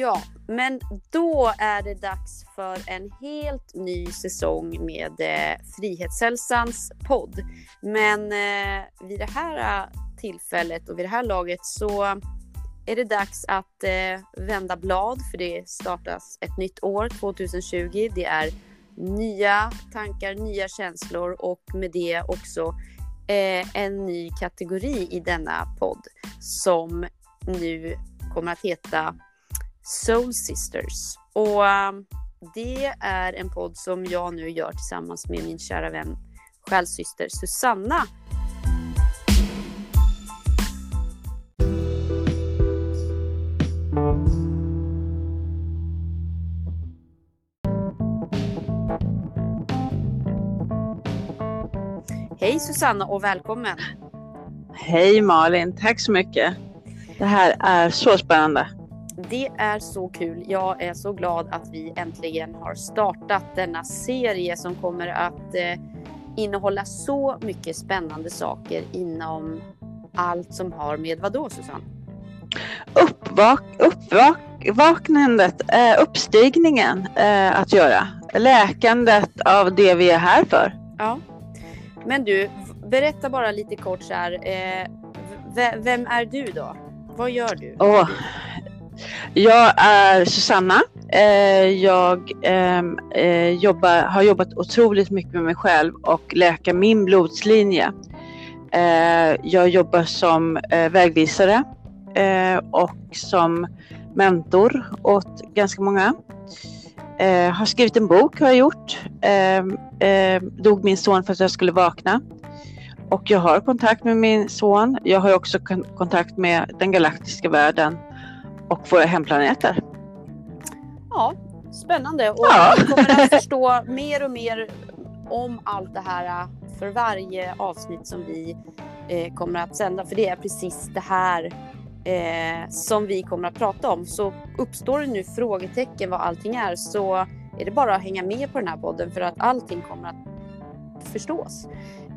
Ja, men då är det dags för en helt ny säsong med eh, Frihetshälsans podd. Men eh, vid det här eh, tillfället och vid det här laget så är det dags att eh, vända blad för det startas ett nytt år 2020. Det är nya tankar, nya känslor och med det också eh, en ny kategori i denna podd som nu kommer att heta Soul Sisters. Och um, det är en podd som jag nu gör tillsammans med min kära vän själssyster Susanna. Hej Susanna och välkommen! Hej Malin, tack så mycket. Det här är så spännande. Det är så kul. Jag är så glad att vi äntligen har startat denna serie som kommer att eh, innehålla så mycket spännande saker inom allt som har med vadå Susanne? Uppvak uppvaknandet, eh, uppstigningen eh, att göra. Läkandet av det vi är här för. Ja. Men du, berätta bara lite kort så här. Eh, vem är du då? Vad gör du? Oh, jag är Susanna. Eh, jag ehm, eh, jobbar, har jobbat otroligt mycket med mig själv och läka min blodslinje. Eh, jag jobbar som eh, vägvisare eh, och som mentor åt ganska många. har skrivit en bok har jag gjort. Ehm, ehm, dog min son för att jag skulle vakna. Och jag har kontakt med min son. Jag har också kontakt med den galaktiska världen och våra hemplaneter. Ja, spännande. Och ja. vi kommer att förstå mer och mer om allt det här äh, för varje avsnitt som vi eh, kommer att sända. För det är precis det här eh, som vi kommer att prata om. Så uppstår det nu frågetecken vad allting är så är det bara att hänga med på den här podden för att allting kommer att förstås.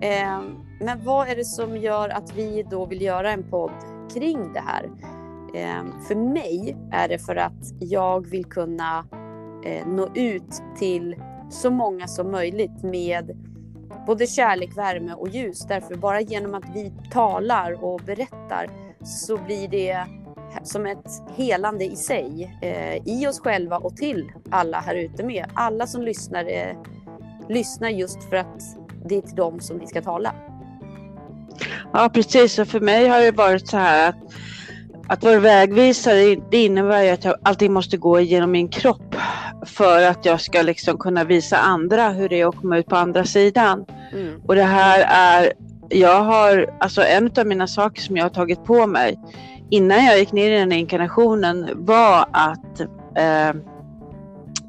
Eh, men vad är det som gör att vi då vill göra en podd kring det här? Ehm, för mig är det för att jag vill kunna eh, nå ut till så många som möjligt med både kärlek, värme och ljus. Därför bara genom att vi talar och berättar så blir det som ett helande i sig. Eh, I oss själva och till alla här ute med. Alla som lyssnar eh, lyssnar just för att det är till dem som vi ska tala. Ja precis och för mig har det varit så här att att vara vägvisare det innebär ju att jag alltid måste gå igenom min kropp för att jag ska liksom kunna visa andra hur det är att komma ut på andra sidan. Mm. Och det här är, jag har, alltså en av mina saker som jag har tagit på mig innan jag gick ner i den inkarnationen var att eh,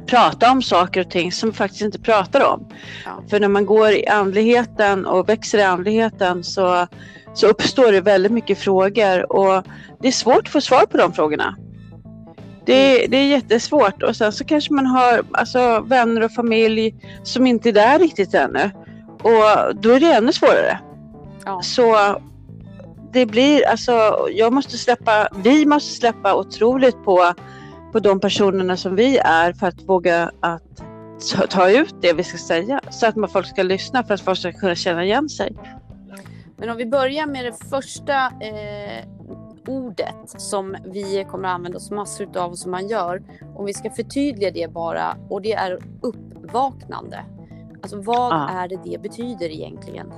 prata om saker och ting som vi faktiskt inte pratar om. Ja. För när man går i andligheten och växer i andligheten så, så uppstår det väldigt mycket frågor och det är svårt att få svar på de frågorna. Det, det är jättesvårt och sen så kanske man har alltså, vänner och familj som inte är där riktigt ännu. Och då är det ännu svårare. Ja. Så det blir alltså, jag måste släppa, vi måste släppa otroligt på, på de personerna som vi är för att våga att ta ut det vi ska säga. Så att folk ska lyssna för att folk ska kunna känna igen sig. Men om vi börjar med det första eh, ordet som vi kommer att använda oss massor av och som man gör. Om vi ska förtydliga det bara och det är uppvaknande. Alltså vad ja. är det det betyder egentligen?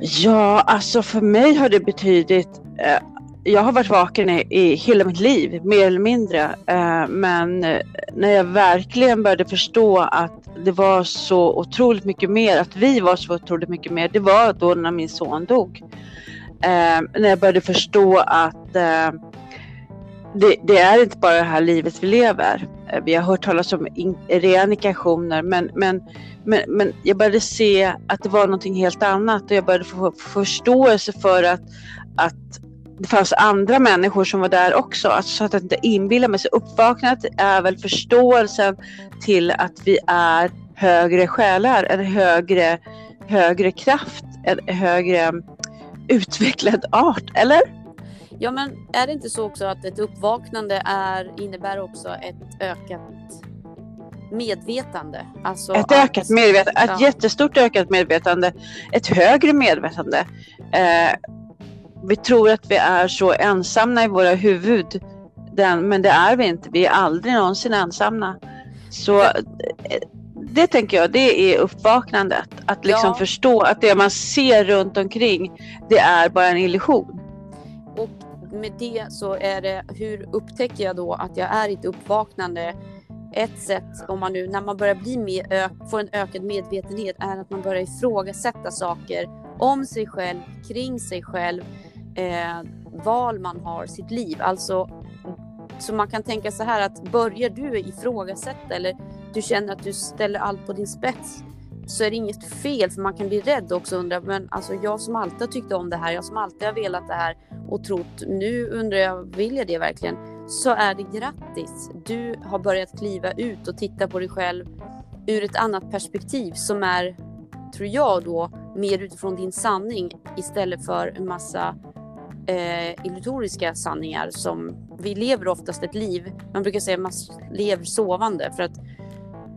Ja, alltså för mig har det betydit eh, jag har varit vaken i, i, hela mitt liv, mer eller mindre. Eh, men eh, när jag verkligen började förstå att det var så otroligt mycket mer, att vi var så otroligt mycket mer, det var då när min son dog eh, när jag började förstå att eh, det, det, är inte bara det här livet vi lever. Eh, vi har hört talas om reinkarnationer men, men, men, men jag började se att det var någonting helt annat och jag började få förståelse för att, att det fanns andra människor som var där också. Alltså, så att inte inbillar mig. Så uppvaknandet är väl förståelsen till att vi är högre själar, en högre, högre kraft, en högre utvecklad art, eller? Ja, men är det inte så också att ett uppvaknande är, innebär också ett ökat medvetande? Alltså ett att, ökat medvetande, ett ja. jättestort ökat medvetande, ett högre medvetande. Eh, vi tror att vi är så ensamma i våra huvud, den, men det är vi inte. Vi är aldrig någonsin ensamma. Så eh, det tänker jag, det är uppvaknandet. Att liksom Ja. förstå att det man ser runt omkring, det är bara en illusion. Och med det så är det, hur upptäcker jag då att jag är i ett uppvaknande? Ett sätt, om man nu, när man börjar bli mer, ö, får en ökad medvetenhet, är att man börjar ifrågasätta saker om sig själv, kring sig själv, eh, val man har, sitt liv. Alltså, så man kan tänka så här att börjar du ifrågasätta eller du känner att du ställer allt på din spets så är det inget fel för man kan bli rädd också och undra men alltså jag som alltid har tyckt om det här, jag som alltid har velat det här och trott nu undrar jag vill jag det verkligen? Så är det grattis. Du har börjat kliva ut och titta på dig själv ur ett annat perspektiv som är, tror jag då, mer utifrån din sanning istället för en massa eh, illutoriska sanningar som vi lever oftast ett liv. Man brukar säga att man lever sovande för att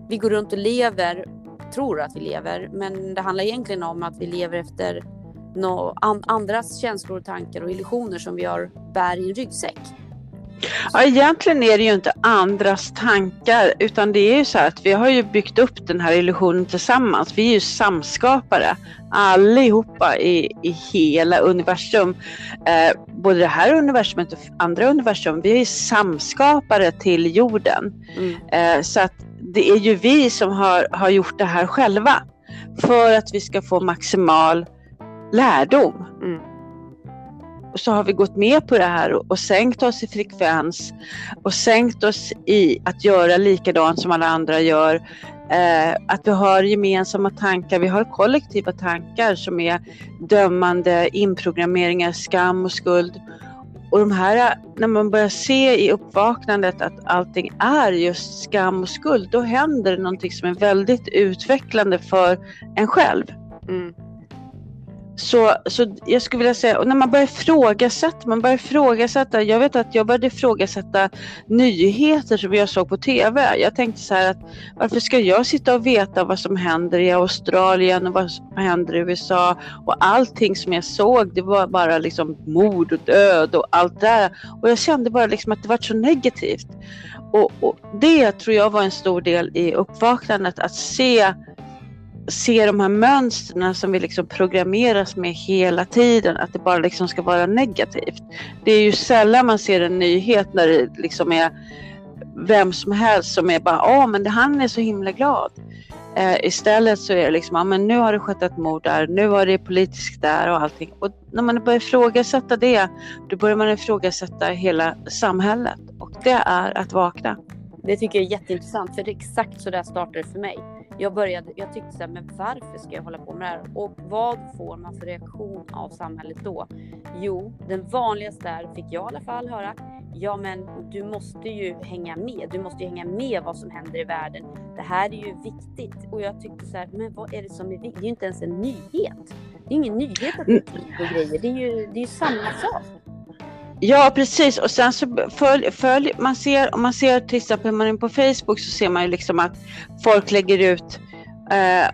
vi går runt och lever, tror att vi lever, men det handlar egentligen om att vi lever efter no, an, andras känslor, tankar och illusioner som vi har bär i en ryggsäck. Ja, egentligen är det ju inte andras tankar utan det är ju så att vi har ju byggt upp den här illusionen tillsammans. Vi är ju samskapare allihopa i, i hela universum. Eh, både det här universumet och andra universum. Vi är samskapare till jorden. Mm. Eh, så att det är ju vi som har, har gjort det här själva för att vi ska få maximal lärdom. Mm. Och så har vi gått med på det här och, och sänkt oss i frekvens och sänkt oss i att göra likadant som alla andra gör. Eh, att vi har gemensamma tankar, vi har kollektiva tankar som är dömande, inprogrammeringar, skam och skuld. Och de här, när man börjar se i uppvaknandet att allting är just skam och skuld, då händer det någonting som är väldigt utvecklande för en själv. Mm. Så, så jag skulle vilja säga, och när man börjar ifrågasätta, man börjar ifrågasätta, jag vet att jag började ifrågasätta nyheter som jag såg på TV. Jag tänkte så här att varför ska jag sitta och veta vad som händer i Australien och vad som händer i USA och allting som jag såg det var bara liksom mord och död och allt det där. Och jag kände bara liksom att det var så negativt. Och, och det tror jag var en stor del i uppvaknandet, att se se de här mönstren som vi liksom programmeras med hela tiden, att det bara liksom ska vara negativt. Det är ju sällan man ser en nyhet när det liksom är vem som helst som är bara, ja men han är så himla glad. Eh, istället så är det liksom, ja men nu har det skett ett mord där, nu var det politiskt där och allting. Och när man börjar ifrågasätta det, då börjar man ifrågasätta hela samhället. Och det är att vakna. Det tycker jag är jätteintressant för det är exakt så där startade det för mig. Jag började, jag tyckte så här, men varför ska jag hålla på med det här? Och vad får man för reaktion av samhället då? Jo, den vanligaste där fick jag i alla fall höra, ja men du måste ju hänga med. Du måste ju hänga med vad som händer i världen. Det här är ju viktigt. Och jag tyckte så här, men vad är det som är viktigt? Det är ju inte ens en nyhet. Det är ingen nyhet att det är krig och grejer. Det är ju, det är ju samma sak. Ja precis. Och sen så följ, följ, man ser, om man ser till exempel man är på Facebook så ser man ju liksom att folk lägger ut eh,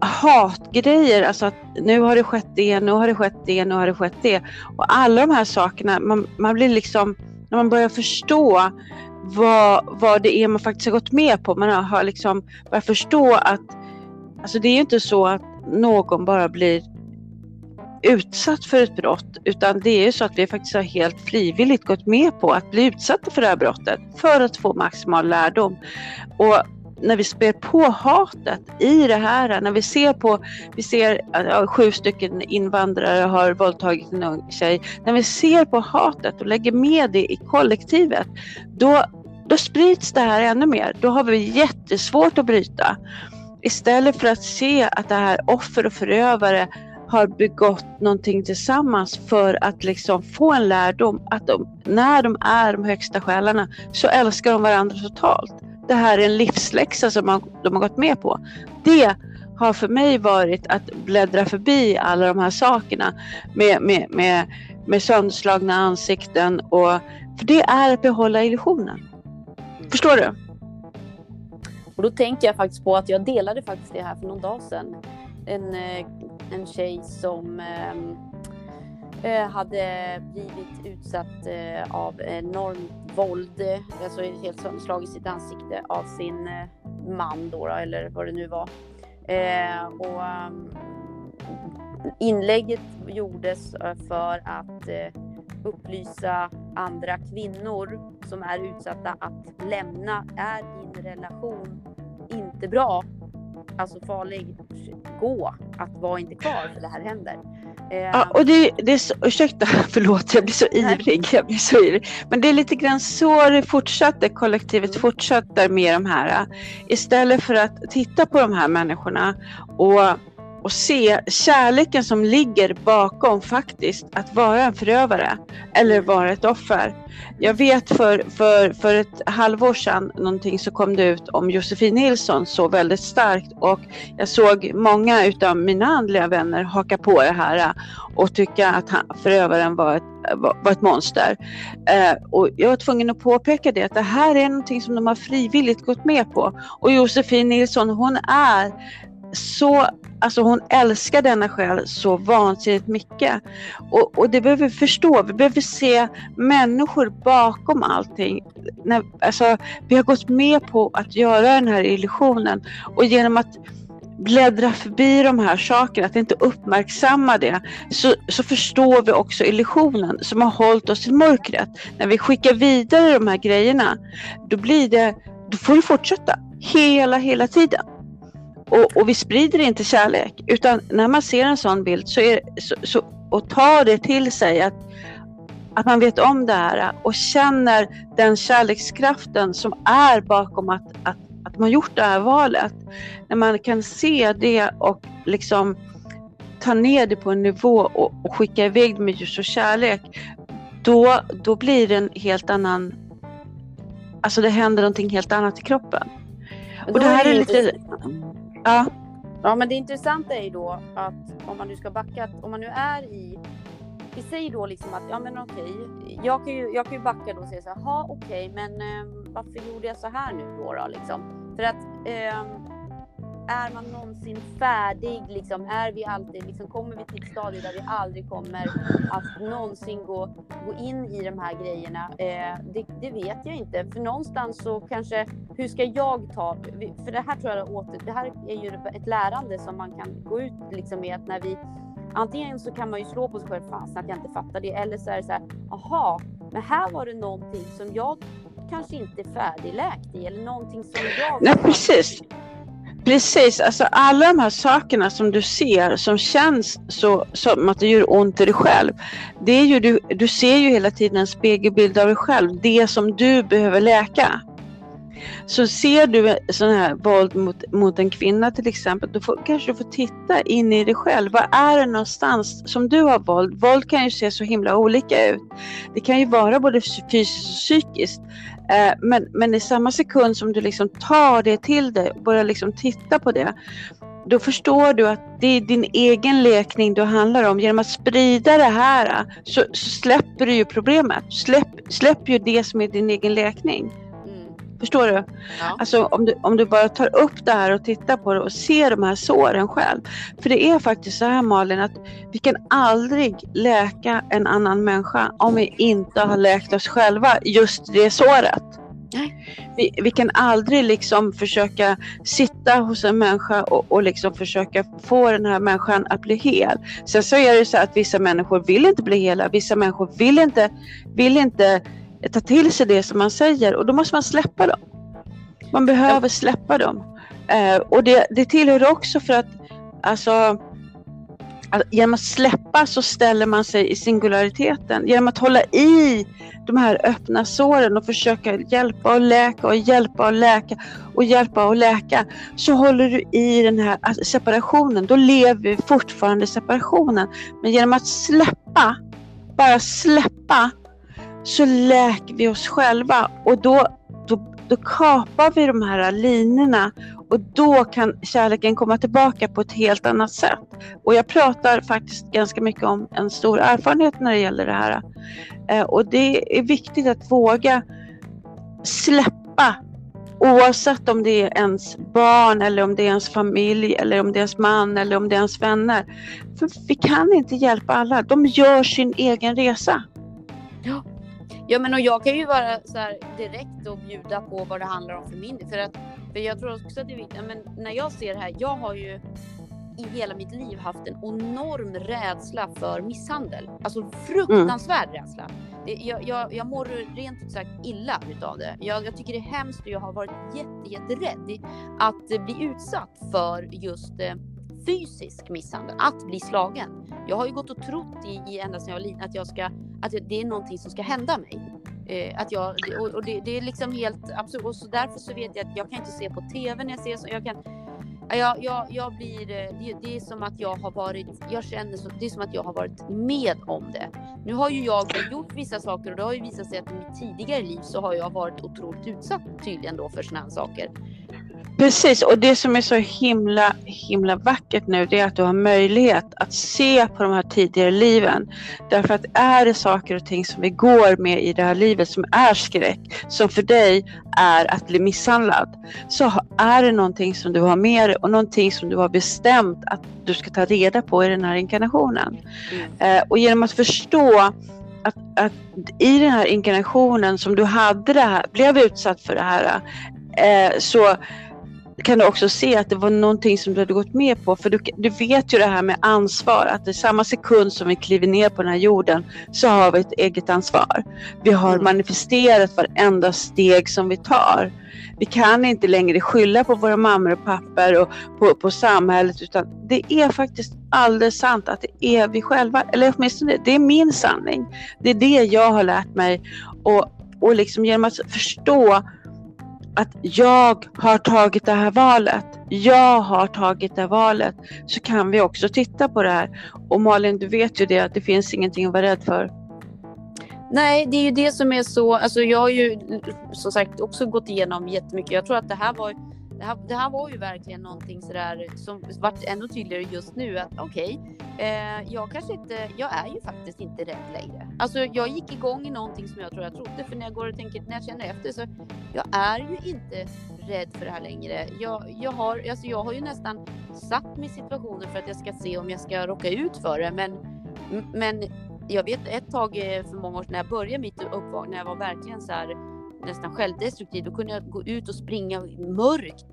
hatgrejer, alltså att nu har det skett det, nu har det skett det, nu har det skett det. Och alla de här sakerna, man, man blir liksom, när man börjar förstå vad, vad det är man faktiskt har gått med på, man har liksom börjat förstå att alltså det är ju inte så att någon bara blir utsatt för ett brott utan det är ju så att vi faktiskt har helt frivilligt gått med på att bli utsatta för det här brottet för att få maximal lärdom. Och när vi spär på hatet i det här, när vi ser på, vi ser att ja, sju stycken invandrare har våldtagit en ung tjej, när vi ser på hatet och lägger med det i kollektivet, då, då sprids det här ännu mer. Då har vi jättesvårt att bryta. Istället för att se att det här offer och förövare har begått någonting tillsammans för att liksom få en lärdom att de, när de är de högsta själarna så älskar de varandra totalt. Det här är en livsläxa som man, de har gått med på. Det har för mig varit att bläddra förbi alla de här sakerna med, med, med med sönderslagna ansikten. Och, för det är att behålla illusionen. Förstår du? Och då tänker jag faktiskt på att jag delade faktiskt det här för någon dag sedan. En, eh, en tjej som ehm, eh, hade blivit utsatt eh, av enormt våld, eh, alltså helt i sitt ansikte av sin eh, man då, eller vad det nu var. Eh, och um, inlägget gjordes eh, för att eh, upplysa andra kvinnor som är utsatta att lämna. Är din relation inte bra, alltså farlig, gå. Att vara inte kvar för det här händer. Ja, och det, det är så, ursäkta, förlåt, jag blir så ivrig. Jag blir så ivrig. Men det är lite grann så det fortsatte, kollektivet mm. fortsätter med de här. Istället för att titta på de här människorna och och se kärleken som ligger bakom faktiskt att vara en förövare eller vara ett offer. Jag vet för, för, för ett halvår sedan någonting så kom det ut om Josefin Nilsson så väldigt starkt och jag såg många utav mina andliga vänner haka på det här och tycka att han, förövaren var ett, var, var ett monster. Eh, och jag var tvungen att påpeka det att det här är någonting som de har frivilligt gått med på och Josefin Nilsson hon är så, alltså hon älskar denna själ så vansinnigt mycket. Och, och det behöver vi förstå, vi behöver se människor bakom allting. När, alltså, vi har gått med på att göra den här illusionen och genom att bläddra förbi de här sakerna, att inte uppmärksamma det, så, så förstår vi också illusionen som har hållit oss i mörkret. När vi skickar vidare de här grejerna, då blir det, då får det fortsätta hela, hela tiden. Och, och, vi sprider inte kärlek utan när man ser en sån bild så är, så, så, och tar det till sig att, att man vet om det här och känner den kärlekskraften som är bakom att, att, att man gjort det här valet. När man kan se det och liksom ta ner det på en nivå och, och skicka iväg det med ljus och kärlek. Då, då blir det en helt annan, alltså det händer någonting helt annat i kroppen. Och det här är lite... Ja. Ja, men det intressanta är ju då att om man nu ska backa, om man nu är i vi säger då liksom att ja men okej, jag kan ju, jag kan ju backa då och säga så här, ja okej, men eh, varför gjorde jag så här nu då, då liksom? För att eh, är man någonsin färdig? Liksom, är vi alltid, liksom, kommer vi till ett stadie där vi aldrig kommer att någonsin gå, gå in i de här grejerna? Eh, det, det, vet jag inte. För någonstans så kanske, hur ska jag ta? För det här tror jag åter, det här är ju ett lärande som man kan gå ut liksom med att när vi Antingen så kan man ju slå på sig själv, fasen att jag inte fattar det, eller så är det så här, aha, men här var det någonting som jag kanske inte är färdigläkt i, eller någonting som jag... Nej, precis. Precis, alltså alla de här sakerna som du ser som känns så, som att det gör ont i dig själv. Det är ju, du, du ser ju hela tiden en spegelbild av dig själv, det som du behöver läka. Så ser du sån här våld mot, mot en kvinna till exempel, då får, kanske du får titta in i dig själv. Var är det någonstans som du har våld? Våld kan ju se så himla olika ut. Det kan ju vara både fysiskt och psykiskt. Eh, men, men i samma sekund som du liksom tar det till dig och börjar liksom titta på det, då förstår du att det är din egen lekning du handlar om. Genom att sprida det här så, så släpper du ju problemet. Släpp, släpp ju det som är din egen lekning. Förstår du? Ja. Alltså om du, om du bara tar upp det här och tittar på det och ser de här såren själv. För det är faktiskt så här Malin att vi kan aldrig läka en annan människa om vi inte har läkt oss själva just det såret. Vi, vi, kan aldrig liksom försöka sitta hos en människa och, och liksom försöka få den här människan att bli hel. Sen så är det så att vissa människor vill inte bli hela, vissa människor vill inte, vill inte ta till sig det som man säger och då måste man släppa dem. Man behöver släppa dem. Eh, och det, det tillhör också för att alltså, genom att släppa så ställer man sig i singulariteten. Genom att hålla i de här öppna såren och försöka hjälpa och läka och hjälpa och läka och hjälpa och läka så håller du i den här alltså, separationen. Då lever vi fortfarande separationen. Men genom att släppa, bara släppa så läker vi oss själva och då, då då kapar vi de här linorna och då kan kärleken komma tillbaka på ett helt annat sätt. Och jag pratar faktiskt ganska mycket om en stor erfarenhet när det gäller det här. Eh, och det är viktigt att våga släppa Oavsett om det är ens barn eller om det är ens familj eller om det är ens man eller om det är ens vänner. För vi kan inte hjälpa alla. De gör sin egen resa. Ja, men och jag kan ju vara så här direkt och bjuda på vad det handlar om för min för att för jag tror också att det är viktigt, men när jag ser det här, jag har ju i hela mitt liv haft en enorm rädsla för misshandel. Alltså fruktansvärd mm. rädsla. Jag, jag, jag mår rent ut sagt illa utav det. Jag, jag tycker det är hemskt och jag har varit jätte, jätterädd att bli utsatt för just eh, fysisk misshandel, att bli slagen. Jag har ju gått och trott i, i ända sedan jag var liten att, jag ska, att det är någonting som ska hända mig. Eh, att jag, och, och det, det, är liksom helt absurt. Och så därför så vet jag att jag kan inte se på TV när jag ser så. Jag kan, jag, jag, jag blir, eh, det, det, är som att jag har varit, jag känner så, det är som att jag har varit med om det. Nu har ju jag gjort vissa saker och det har ju visat sig att i mitt tidigare liv så har jag varit otroligt utsatt tydligen då för sådana här saker. Precis, och det som är så himla, himla vackert nu det är att du har möjlighet att se på de här tidigare liven. Därför att är det saker och ting som vi går med i det här livet som är skräck, som för dig är att bli misshandlad, så är det någonting som du har med dig och någonting som du har bestämt att du ska ta reda på i den här inkarnationen. Mm. Eh, och genom att förstå att, att, i den här inkarnationen som du hade det här, blev utsatt för det här, eh, så kan du också se att det var någonting som du hade gått med på. För du, du vet ju det här med ansvar, att i samma sekund som vi kliver ner på den här jorden så har vi ett eget ansvar. Vi har mm. manifesterat varenda steg som vi tar. Vi kan inte längre skylla på våra mammor och pappor och på, på samhället utan det är faktiskt alldeles sant att det är vi själva, eller åtminstone det är min sanning. Det är det jag har lärt mig och, och liksom genom att förstå att jag har tagit det här valet. Jag har tagit det här valet. Så kan vi också titta på det här. Och Malin, du vet ju det att det finns ingenting att vara rädd för. Nej, det är ju det som är så. Alltså jag har ju som sagt också gått igenom jättemycket. Jag tror att det här var det här, det här var ju verkligen någonting sådär som vart ännu tydligare just nu att okej, okay, eh, jag kanske inte, jag är ju faktiskt inte rädd längre. Alltså jag gick igång i någonting som jag tror jag trodde för när jag går och tänker, när jag känner efter så jag är ju inte rädd för det här längre. Jag, jag, har, alltså jag har ju nästan satt mig i situationer för att jag ska se om jag ska råka ut för det men, men jag vet ett tag eh, för många år sedan när jag började mitt uppvaknande, när jag var verkligen så här nästan självdestruktiv. Då kunde jag gå ut och springa mörkt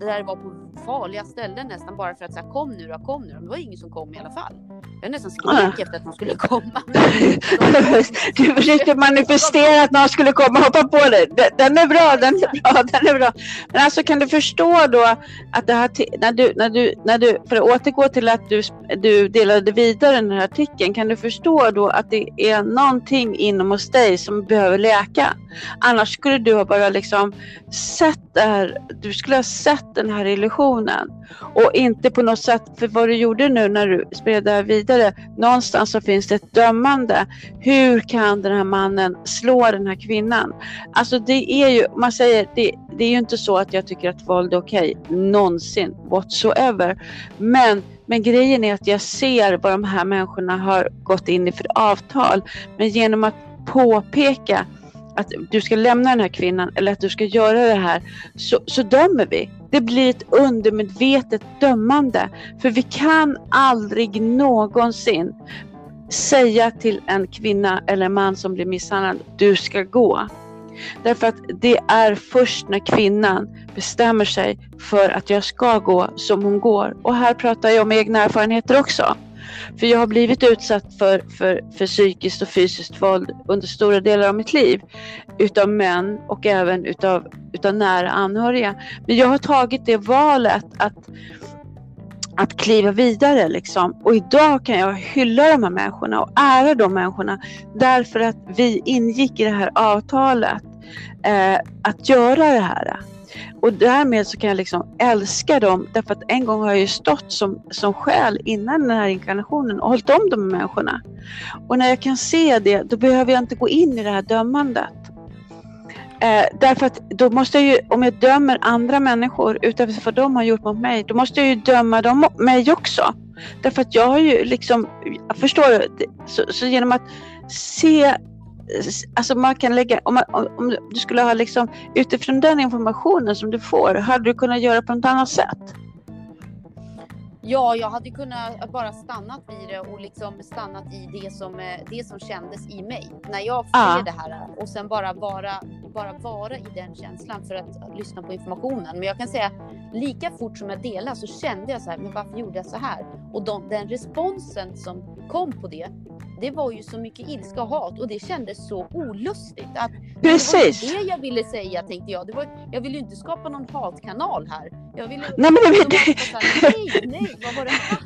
där det var på farliga ställen nästan bara för att säga kom nu då, kom nu då. Men det var ingen som kom i alla fall. Jag nästan skrek efter att någon skulle komma. du försökte manifestera att någon skulle komma och hoppa på dig. Den är bra, den är bra, den är bra. Men alltså kan du förstå då att det här, när du, när du, när du, för att återgå till att du, du delade vidare den här artikeln, kan du förstå då att det är någonting inom hos dig som behöver läka? Annars skulle du ha bara liksom sett det här, du skulle ha sett den här illusionen och inte på något sätt, för vad du gjorde nu när du spred det här vidare, någonstans så finns det ett dömande. Hur kan den här mannen slå den här kvinnan? Alltså det är ju, man säger, det, det är ju inte så att jag tycker att våld är okej, okay, någonsin, whatsoever. Men men grejen är att jag ser vad de här människorna har gått in i för avtal. Men genom att påpeka att du ska lämna den här kvinnan eller att du ska göra det här så, så dömer vi. Det blir ett undermedvetet dömande. För vi kan aldrig någonsin säga till en kvinna eller man som blir misshandlad, du ska gå. Därför att det är först när kvinnan bestämmer sig för att jag ska gå som hon går. Och här pratar jag om egna erfarenheter också. För jag har blivit utsatt för, för, för psykiskt och fysiskt våld under stora delar av mitt liv. Utav män och även utav, utav nära anhöriga. Men jag har tagit det valet att att kliva vidare liksom. Och idag kan jag hylla de här människorna och ära de människorna därför att vi ingick i det här avtalet eh, att göra det här. Och därmed så kan jag liksom älska dem därför att en gång har jag ju stått som, som själ innan den här inkarnationen och hållit om de människorna. Och när jag kan se det, då behöver jag inte gå in i det här dömandet. Eh, därför att då måste jag ju, om jag dömer andra människor utöver vad de har gjort mot mig, då måste jag ju döma dem, mig också. Därför att jag har ju liksom, jag förstår så, så genom att se Alltså man kan lägga, om, man, om du skulle ha liksom utifrån den informationen som du får, hade du kunnat göra på något annat sätt? Ja, jag hade kunnat bara stannat vid det och liksom stannat i det som, eh, det som kändes i mig när jag ser ah. det här och sen bara vara, bara vara i den känslan för att lyssna på informationen. Men jag kan säga lika fort som jag delade så kände jag så här, men varför gjorde jag så här? Och de, den responsen som kom på det, det var ju så mycket ilska och hat och det kändes så olustigt. Att Precis. Det var det jag ville säga tänkte jag. Det var, jag ville ju inte skapa någon hatkanal här. Jag ville... Nej, men det... Här, nej, nej, vad var det här?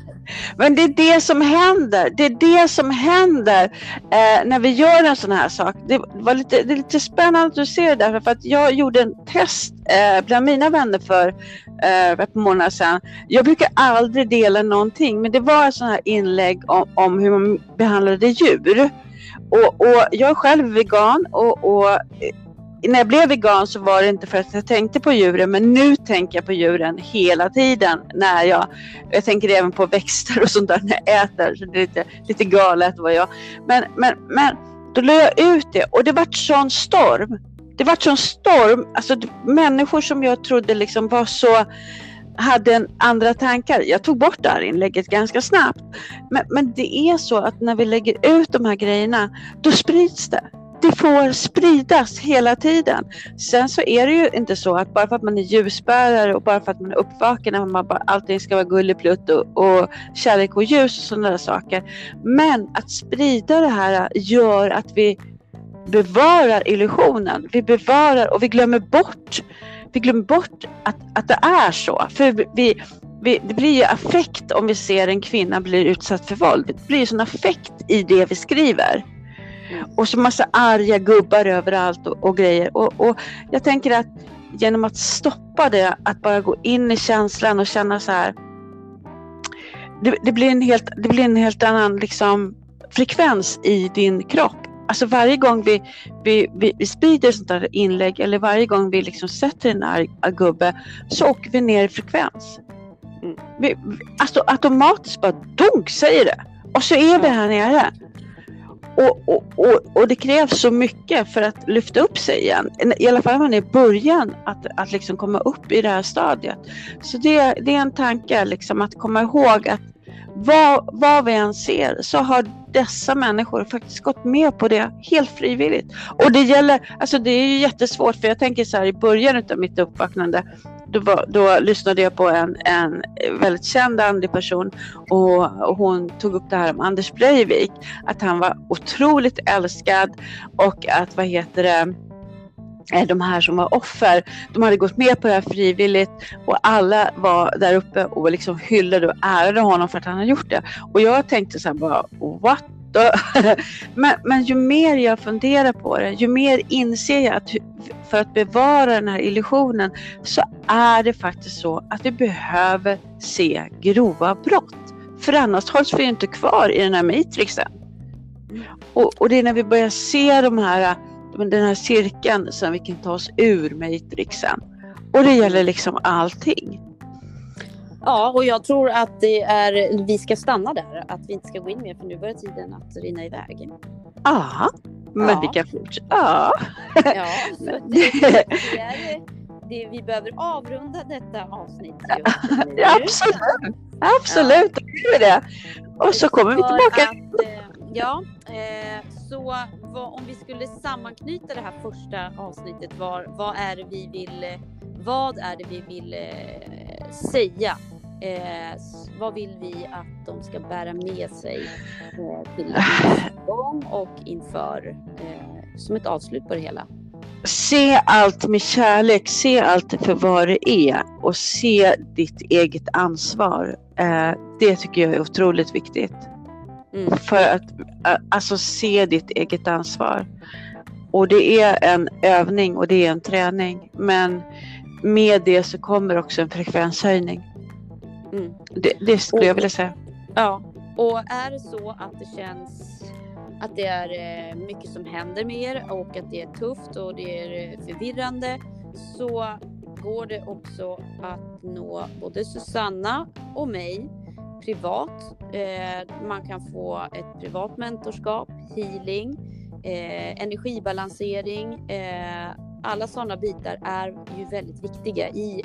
Men det är det som händer. Det är det som händer eh, när vi gör en sån här sak. Det, var lite, det är lite spännande att du ser det där för att jag gjorde en test eh, bland mina vänner för eh, ett par månader sedan. Jag brukar aldrig dela någonting men det var sådana här inlägg om, om hur man behandlade djur. Och, och jag är själv vegan och, och eh, när jag blev vegan så var det inte för att jag tänkte på djuren men nu tänker jag på djuren hela tiden när jag, jag tänker även på växter och sånt där när jag äter. Så det är lite, lite galet vad jag, men, men, men då la jag ut det och det vart sån storm. Det vart sån storm, alltså människor som jag trodde liksom var så hade en andra tankar. Jag tog bort det här inlägget ganska snabbt. Men, men det är så att när vi lägger ut de här grejerna, då sprids det det får spridas hela tiden. Sen så är det ju inte så att bara för att man är ljusbärare och bara för att man är uppvaken att man bara, allting ska vara gulleplutt och, och kärlek och ljus och sådana där saker. Men att sprida det här gör att vi bevarar illusionen. Vi bevarar och vi glömmer bort vi glömmer bort att, att det är så. För vi, vi, det blir ju affekt om vi ser en kvinna bli utsatt för våld. Det blir ju sån affekt i det vi skriver. Och så massa arga gubbar överallt och, och grejer. Och, och, jag tänker att genom att stoppa det, att bara gå in i känslan och känna så här. Det, det blir, en helt, det blir en helt annan liksom, frekvens i din kropp. Alltså varje gång vi, vi, vi, vi sprider sånt där inlägg eller varje gång vi liksom sätter en arg gubbe så åker vi ner i frekvens. Mm. Vi, alltså automatiskt bara dunk säger det. Och så är vi här nere. Och, och, och, och, det krävs så mycket för att lyfta upp sig igen. I alla fall när man är i början att, att liksom komma upp i det här stadiet. Så det, det är en tanke liksom att komma ihåg att vad, vad vi än ser så har dessa människor faktiskt gått med på det helt frivilligt. Och det gäller, alltså det är ju jättesvårt för jag tänker så här i början av mitt uppvaknande då, var, då lyssnade jag på en, en väldigt känd andlig person och, och, hon tog upp det här om Anders Breivik. Att han var otroligt älskad och att vad heter det de här som var offer, de hade gått med på det här frivilligt och alla var där uppe och liksom hyllade och ärade honom för att han hade gjort det. Och jag tänkte så här bara, what men, men ju mer jag funderar på det, ju mer inser jag att för att bevara den här illusionen så är det faktiskt så att vi behöver se grova brott. För annars hålls vi inte kvar i den här matrixen. Och, och det är när vi börjar se de här, den här cirkeln som vi kan ta oss ur matrixen. Och det gäller liksom allting. Ja, och jag tror att det är, vi ska stanna där, att vi inte ska gå in mer för nu börjar tiden att rinna iväg. Ja, men ja. vi kan fortsätta. Ja. ja det, det är, det, vi behöver avrunda detta avsnitt. Ja, absolut, absolut, ja. det. Och så kommer vi tillbaka. Att, eh, ja, eh, så vad, om vi skulle sammanknyta det här första avsnittet, var, vad är det vi vill, vad är det vi vill eh, säga Eh, vad vill vi att de ska bära med sig eh, till gång och inför eh, som ett avslut på det hela? Se allt med kärlek, se allt för vad det är och se ditt eget ansvar. Eh, det tycker jag är otroligt viktigt. Mm. För att alltså se ditt eget ansvar. Och det är en övning och det är en träning. Men med det så kommer också en frekvenshöjning. Mm. Det, det, skulle och, jag vilja säga. Ja, och är det så att det känns att det är eh, mycket som händer med er och att det är tufft och det är eh, förvirrande så går det också att nå både Susanna och mig privat. Eh, man kan få ett privat mentorskap, healing, eh, energibalansering. Eh, alla sådana bitar är ju väldigt viktiga i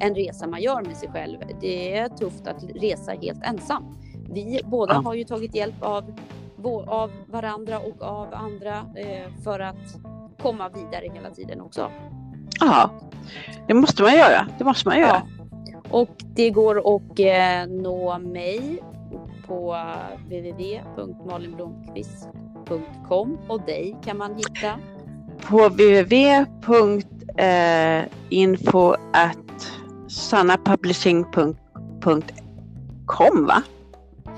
en resa man gör med sig själv. Det är tufft att resa helt ensam. Vi båda Ja. har ju tagit hjälp av, av varandra och av andra för att komma vidare hela tiden också. Ja, det måste man göra. Det måste man göra. Och det går att eh, nå mig på www.malinblomqvist.com och dig kan man hitta. På www.info.sannapublishing.com eh, va?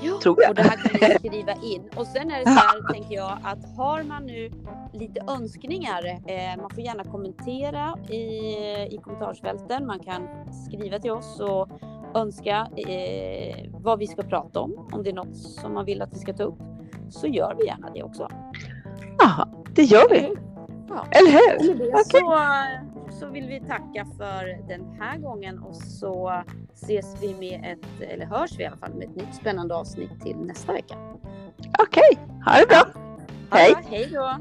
Ja, Tror jag. och det här kan ni skriva in. Och sen är det så här, tänker jag, att har man nu lite önskningar, eh, man får gärna kommentera i, i kommentarsfälten. Man kan skriva till oss och önska eh, vad vi ska prata om. Om det är något som man vill att vi ska ta upp så gör vi gärna det också. Ja, det gör vi. Ja. Eller hur? Med det Okej. så, så vill vi tacka för den här gången och så ses vi med ett, eller hörs vi i alla fall med ett nytt spännande avsnitt till nästa vecka. Okej, ha det bra. Det Hej. Hej då!